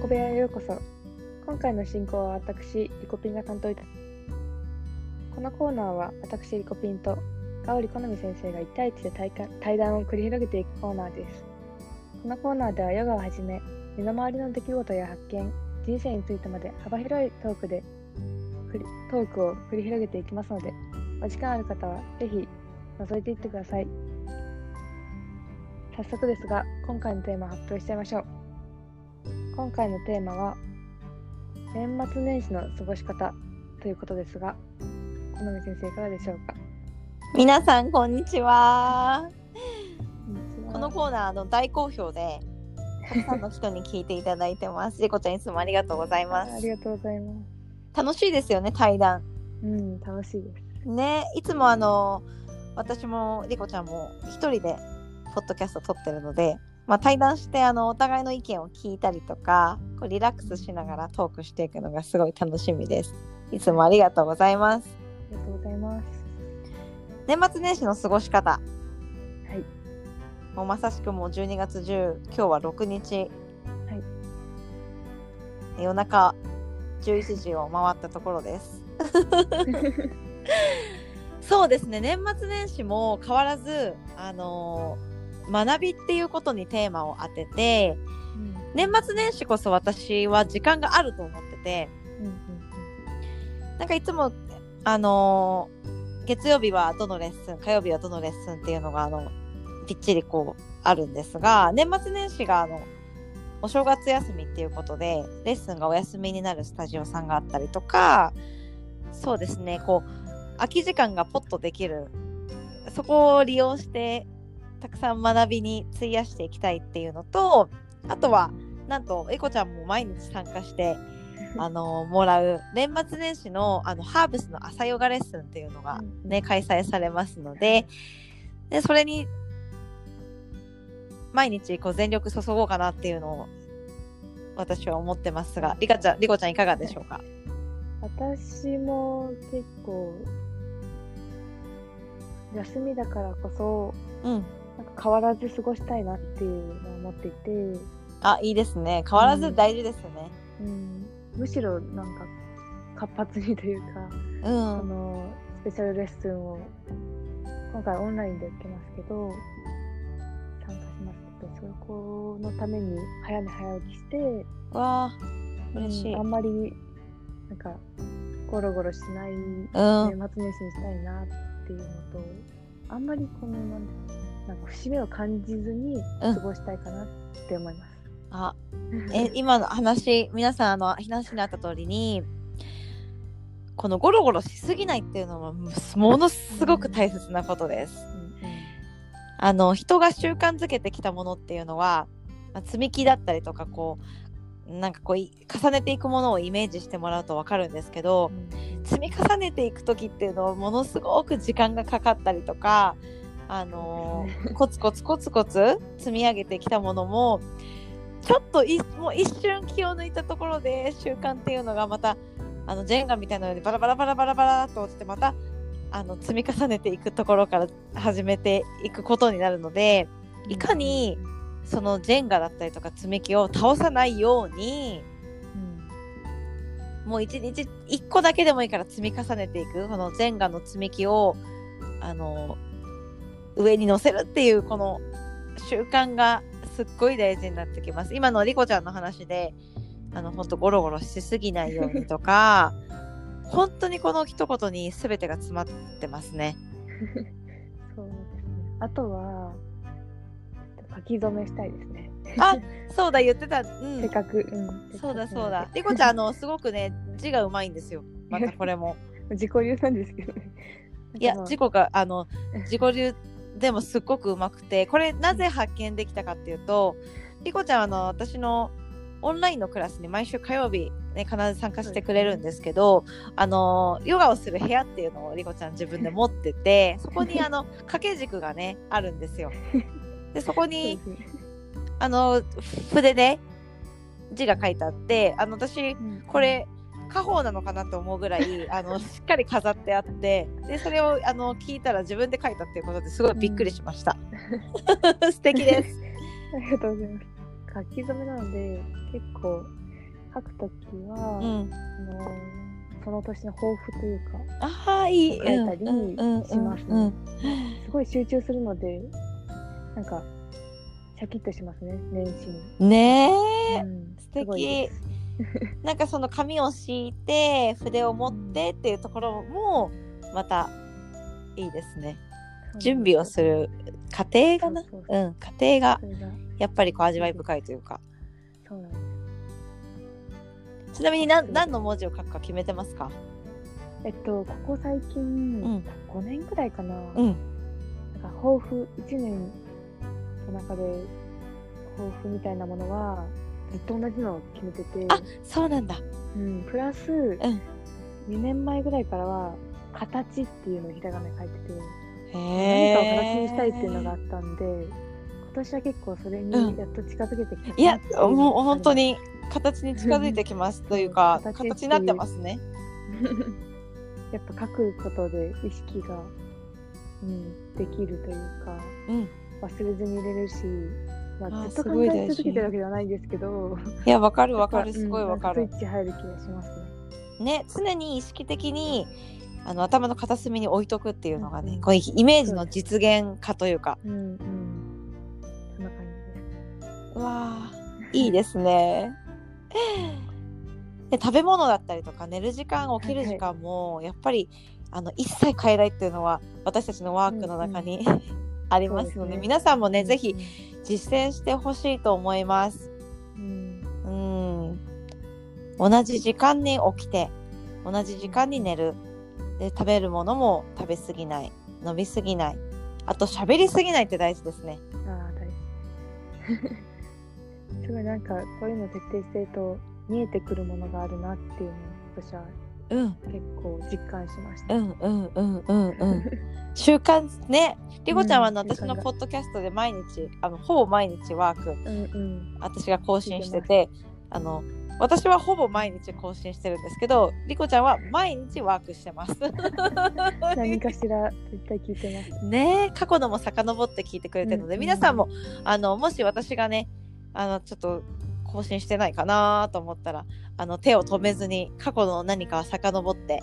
小部屋へようこそ。今回の進行は私、リコピンが担当いたこのコーナーは私、リコピンとガオリ好み先生が1対1で対対談を繰り広げていくコーナーです。このコーナーではヨガをはじめ、身の回りの出来事や発見、人生についてまで幅広いトークでトークを繰り広げていきますので、お時間ある方はぜひ覗いていってください。早速ですが、今回のテーマを発表しちゃいましょう。今回のテーマは、年末年始の過ごし方ということですが、好み先生いかがでしょうか？皆さんこんにちは。このコーナーの大好評で、たくさんの人に聞いていただいてます。リコちゃんいつもありがとうございます。ありがとうございます。楽しいですよね対談。うん、楽しいです。ね、いつもあの私もリコちゃんも一人でポッドキャスト撮ってるので、まあ、対談してあのお互いの意見を聞いたりとか、こうリラックスしながらトークしていくのがすごい楽しみです。いつもありがとうございます。ありがとうございます。年末年始の過ごし方。はい。もうまさしくもう12月10今日は6日、夜中11時を回ったところです そうですね年末年始も変わらずあのー学びっていうことにテーマを当ててうん。年末年始こそ私は時間があると思っててうんうんなんかいつもあのー月曜日はどのレッスン火曜日はどのレッスンっていうのがあのぴっちりこうあるんですが年末年始があのお正月休みっていうことでレッスンがお休みになるスタジオさんがあったりとかそうですねこう空き時間がポッとできるそこを利用してたくさん学びに費やしていきたいっていうのとあとはなんとエコちゃんも毎日参加して あのもらう年末年始のあのハーブスの朝ヨガレッスンっていうのがね、開催されますのででそれに毎日こう全力注ごうかなっていうのを私は思ってますがリカちゃんリコちゃんいかがでしょうか？私も結構休みだからこそうんなんか変わらず過ごしたいなっていうのを思っていて、あいいですね。変わらず大事ですよね。うん、むしろなんか活発にというか、うあんのスペシャルレッスンを今回オンラインで受けますけど参加します。けどそこのために早寝早起きしてわあ嬉しい。うんあんまりなんかゴロゴロしないうん。年末年始にしたいなっていうのと、あんまりこのなんなんか節目を感じずに過ごしたいかなって思います。あ え今の話皆さんあの話にあった通りにこのゴロゴロしすぎないっていうのはものすごく大切なことです。あの人が習慣づけてきたものっていうのは、まあ積み木だったりとかこうなんかこうい重ねていくものをイメージしてもらうと分かるんですけど積み重ねていく時っていうのはものすごく時間がかかったりとか、あのー コツコツコツコツ積み上げてきたものもちょっといもう一瞬気を抜いたところで習慣っていうのがまたあのジェンガみたいなのでバラバラバラバラバラっと落ちてまたあの積み重ねていくところから始めていくことになるのでいかにそのジェンガだったりとか積み木を倒さないようにもう一日一個だけでもいいから積み重ねていく。このジェンガの積み木をあの上に乗せるっていうこの習慣がすっごい大事になってきます。今のリコちゃんの話であの本当ゴロゴロしすぎないようにとか 本当にこの一言に全てが詰まってますね。そうですね。あとは書き初めしたいですね。あそうだ言ってた。うん。せっかく、うん、そうだそうだ。リコちゃんあのすごくね 字がうまいんですよ。またこれも。自己流なんですけどね。いや自己があの自己流でもすっごくうまくてこれなぜ発見できたかっていうとリコちゃんはあの私のオンラインのクラスに毎週火曜日、ね、必ず参加してくれるんですけどあのヨガをする部屋っていうのをリコちゃん自分で持っててそこにあの掛け軸がねあるんですよ。でそこにあの筆で字が書いてあってあの私うん。これ家宝なのかなと思うぐらい あのしっかり飾ってあってでそれをあの聞いたら自分で書いたっていうことですごいびっくりしました、素敵です。ありがとうございます。書き初めなので結構書くときは、うん。あのその年の抱負というかああいい。書いたりしますすごい集中するのでなんかシャキッとしますね年始に、うんねえ、うん。素敵 なんかその紙を敷いて筆を持ってっていうところもまたいいですね。準備をする過程がな？そうん過程がやっぱりこう味わい深いというか。そうなんです。ちなみに何何の文字を書くか決めてますか？えっとここ最近、ん。5年くらいかな、うん。なんか抱負1年の中で抱負みたいなものはずっと同じのを決めてて、あそうなんだ。うん、プラス、ん。2年前ぐらいからは形っていうのをひらがなに書いててへ何かを形にしたいっていうのがあえったんで今年は結構それにうん。やっと近づけてきたいやなっていうのがもう本当に形に近づいてきますというか形になってますね。やっぱ書くことで意識が、うん、できるというかうん。忘れずに入れるし、まあ、ずっと考すごい大事え続けてるわけではないんですけど。いやわかるわかるすごいわかる。うんスイッチ入る気がしますね。ね常に意識的にあの頭の片隅に置いとくっていうのがね、うんこういうイメージの実現化というか。うんうん。そんな感じです。うわーいいですね。で食べ物だったりとか寝る時間起きる時間もやっぱりあの一切変えないっていうのは私たちのワークの中に、ありますのでね皆さんもね、ぜひうん実践してほしいと思います。うん。うん同じ時間に起きて同じ時間に寝るで食べるものも食べ過ぎない飲み過ぎないあと喋り過ぎないって大事ですね。ああ、大事。すごいなんか、こういうの徹底してると、見えてくるものがあるなっていうのを、私はうん結構実感しました。うんうんうんうんうん。習慣ね。りこちゃんはうん私のポッドキャストで毎日あのほぼ毎日ワークうんうん。私が更新しててあの私はほぼ毎日更新してるんですけどりこちゃんは毎日ワークしてます。何かしら絶対聞いてます。ね過去のも遡って聞いてくれてるので、うん皆さんもあのもし私がねあのちょっと更新してないかなと思ったらあの手を止めずに過去の何かを遡って。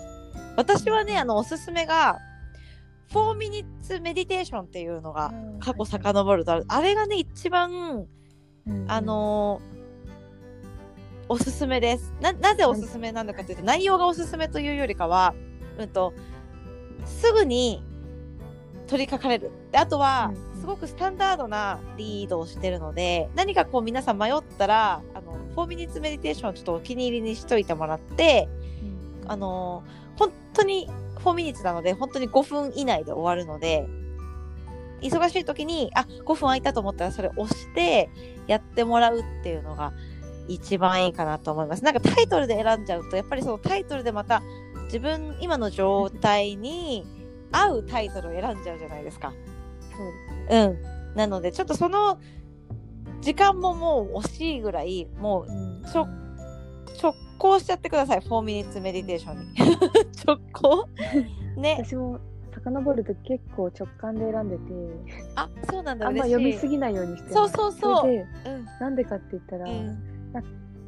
私はねあのおすすめが4 minutes メディテーションっていうのがうん。過去遡るとある。あれがね一番うん。あ、のーおすすめです。ななぜおすすめなのかというと内容がおすすめというよりかは、うん、とすぐに取り掛かれる。であとはうんうんすごくスタンダードなリードをしてるので何かこう皆さん迷ったらあの4 minutes メディテーションをちょっとお気に入りにしといてもらってうん。あのー本当に4 minutes なので本当に5分以内で終わるので忙しい時にあ5分空いたと思ったらそれ押してやってもらうっていうのが一番いいかなと思います。なんかタイトルで選んじゃうとやっぱりそのタイトルでまた自分今の状態に合うタイトルを選んじゃうじゃないですか。そうん。なのでちょっとその時間ももう惜しいぐらいもう直行しちゃってください。4 minutes メディテーションに。直行？ね。私も遡ると結構直感で選んでて、あそうなんだ。あんま読みすぎないようにしてそうそうそう。うん。なんでかって言ったら、うん。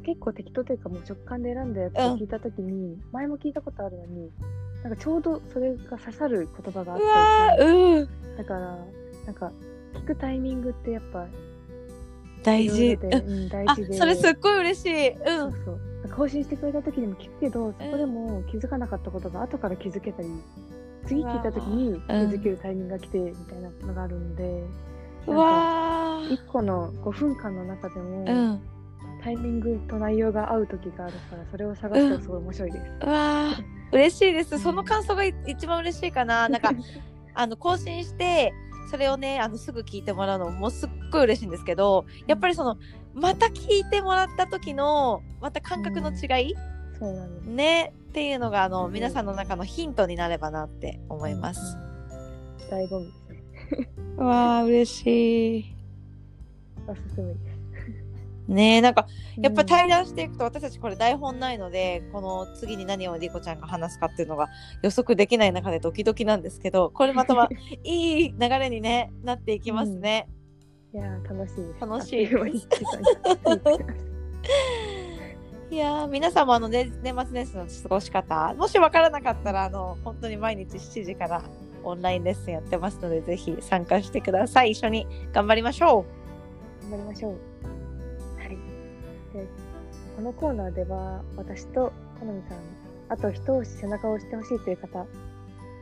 結構適当というかもう直感で選んだやつを聞いたときに、前も聞いたことあるのになんかちょうどそれが刺さる言葉があっうわたりーうんだからなんか聞くタイミングってやっぱ大事。うん。うん、大あ事で。それすっごい嬉しい。うん。そうそう。なんか更新してくれた時にも聞くけどそこでも気づかなかったことが後から気づけたり次聞いた時に気づけるタイミングが来てみたいなのがあるんで、うなんかわー1個の5分間の中でも、うん。タイミングと内容が合う時があるからそれを探すとすごい面白いです。うわー。嬉しいです。その感想がい 一番嬉しいかな。なんかあの更新してそれをねあのすぐ聞いてもらうのもすっごい嬉しいんですけどやっぱりそのまた聞いてもらった時のまた感覚の違い、そうなんです。ねっていうのがあのうん皆さんの中のヒントになればなって思います。うん。醍醐味ですね。う わー嬉しい。おすすめです。ね。えなんかやっぱうん。対談していくと私たちこれ台本ないのでこの次に何をリコちゃんが話すかっていうのが予測できない中でドキドキなんですけどこれまたま いい流れに、ね、なっていきますね。いやー楽しいです。楽しい。いやー皆さんもあの、ね、年末年始の過ごし方もし分からなかったらあの本当に毎日7時からオンラインレッスンやってますのでぜひ参加してください。一緒に頑張りましょ頑張りましょう。はい。で、このコーナーでは、私と好みさん、あと一押し背中を押してほしいという方、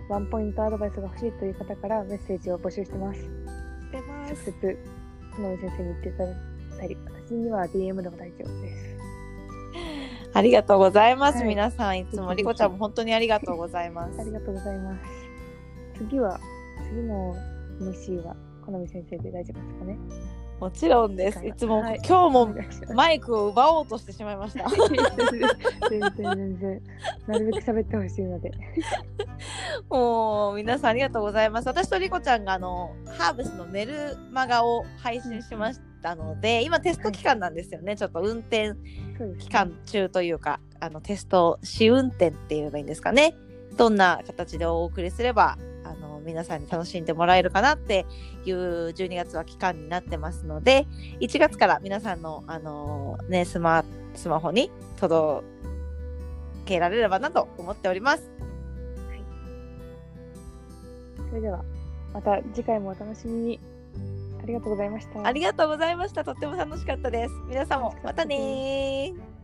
ワンポイントアドバイスが欲しいという方からメッセージを募集してます。うしてま直接、好み先生に言っていただいたり、私には DM でも大丈夫です。ありがとうございます、はい皆さんいつもリコちゃんも本当にありがとうございますありがとうございます。次は、次の MC は好み先生で大丈夫ですかね。もちろんですいつも、はい今日も マイクを奪おうとしてしまいました 全然全然なるべく喋ってほしいので。もう皆さんありがとうございます。私とリコちゃんがあのハーブスのメルマガを配信しましたので、今テスト期間なんですよね。ちょっと運転期間中というか、あのテスト試運転っていうのがいいんですかね。どんな形でお送りすればあの皆さんに楽しんでもらえるかなっていう12月は期間になってますので、1月から皆さんのあのねスマスマホに届けられればなと思っております。それでは、また次回もお楽しみに。ありがとうございました。ありがとうございました。とっても楽しかったです。皆さんもまたねー。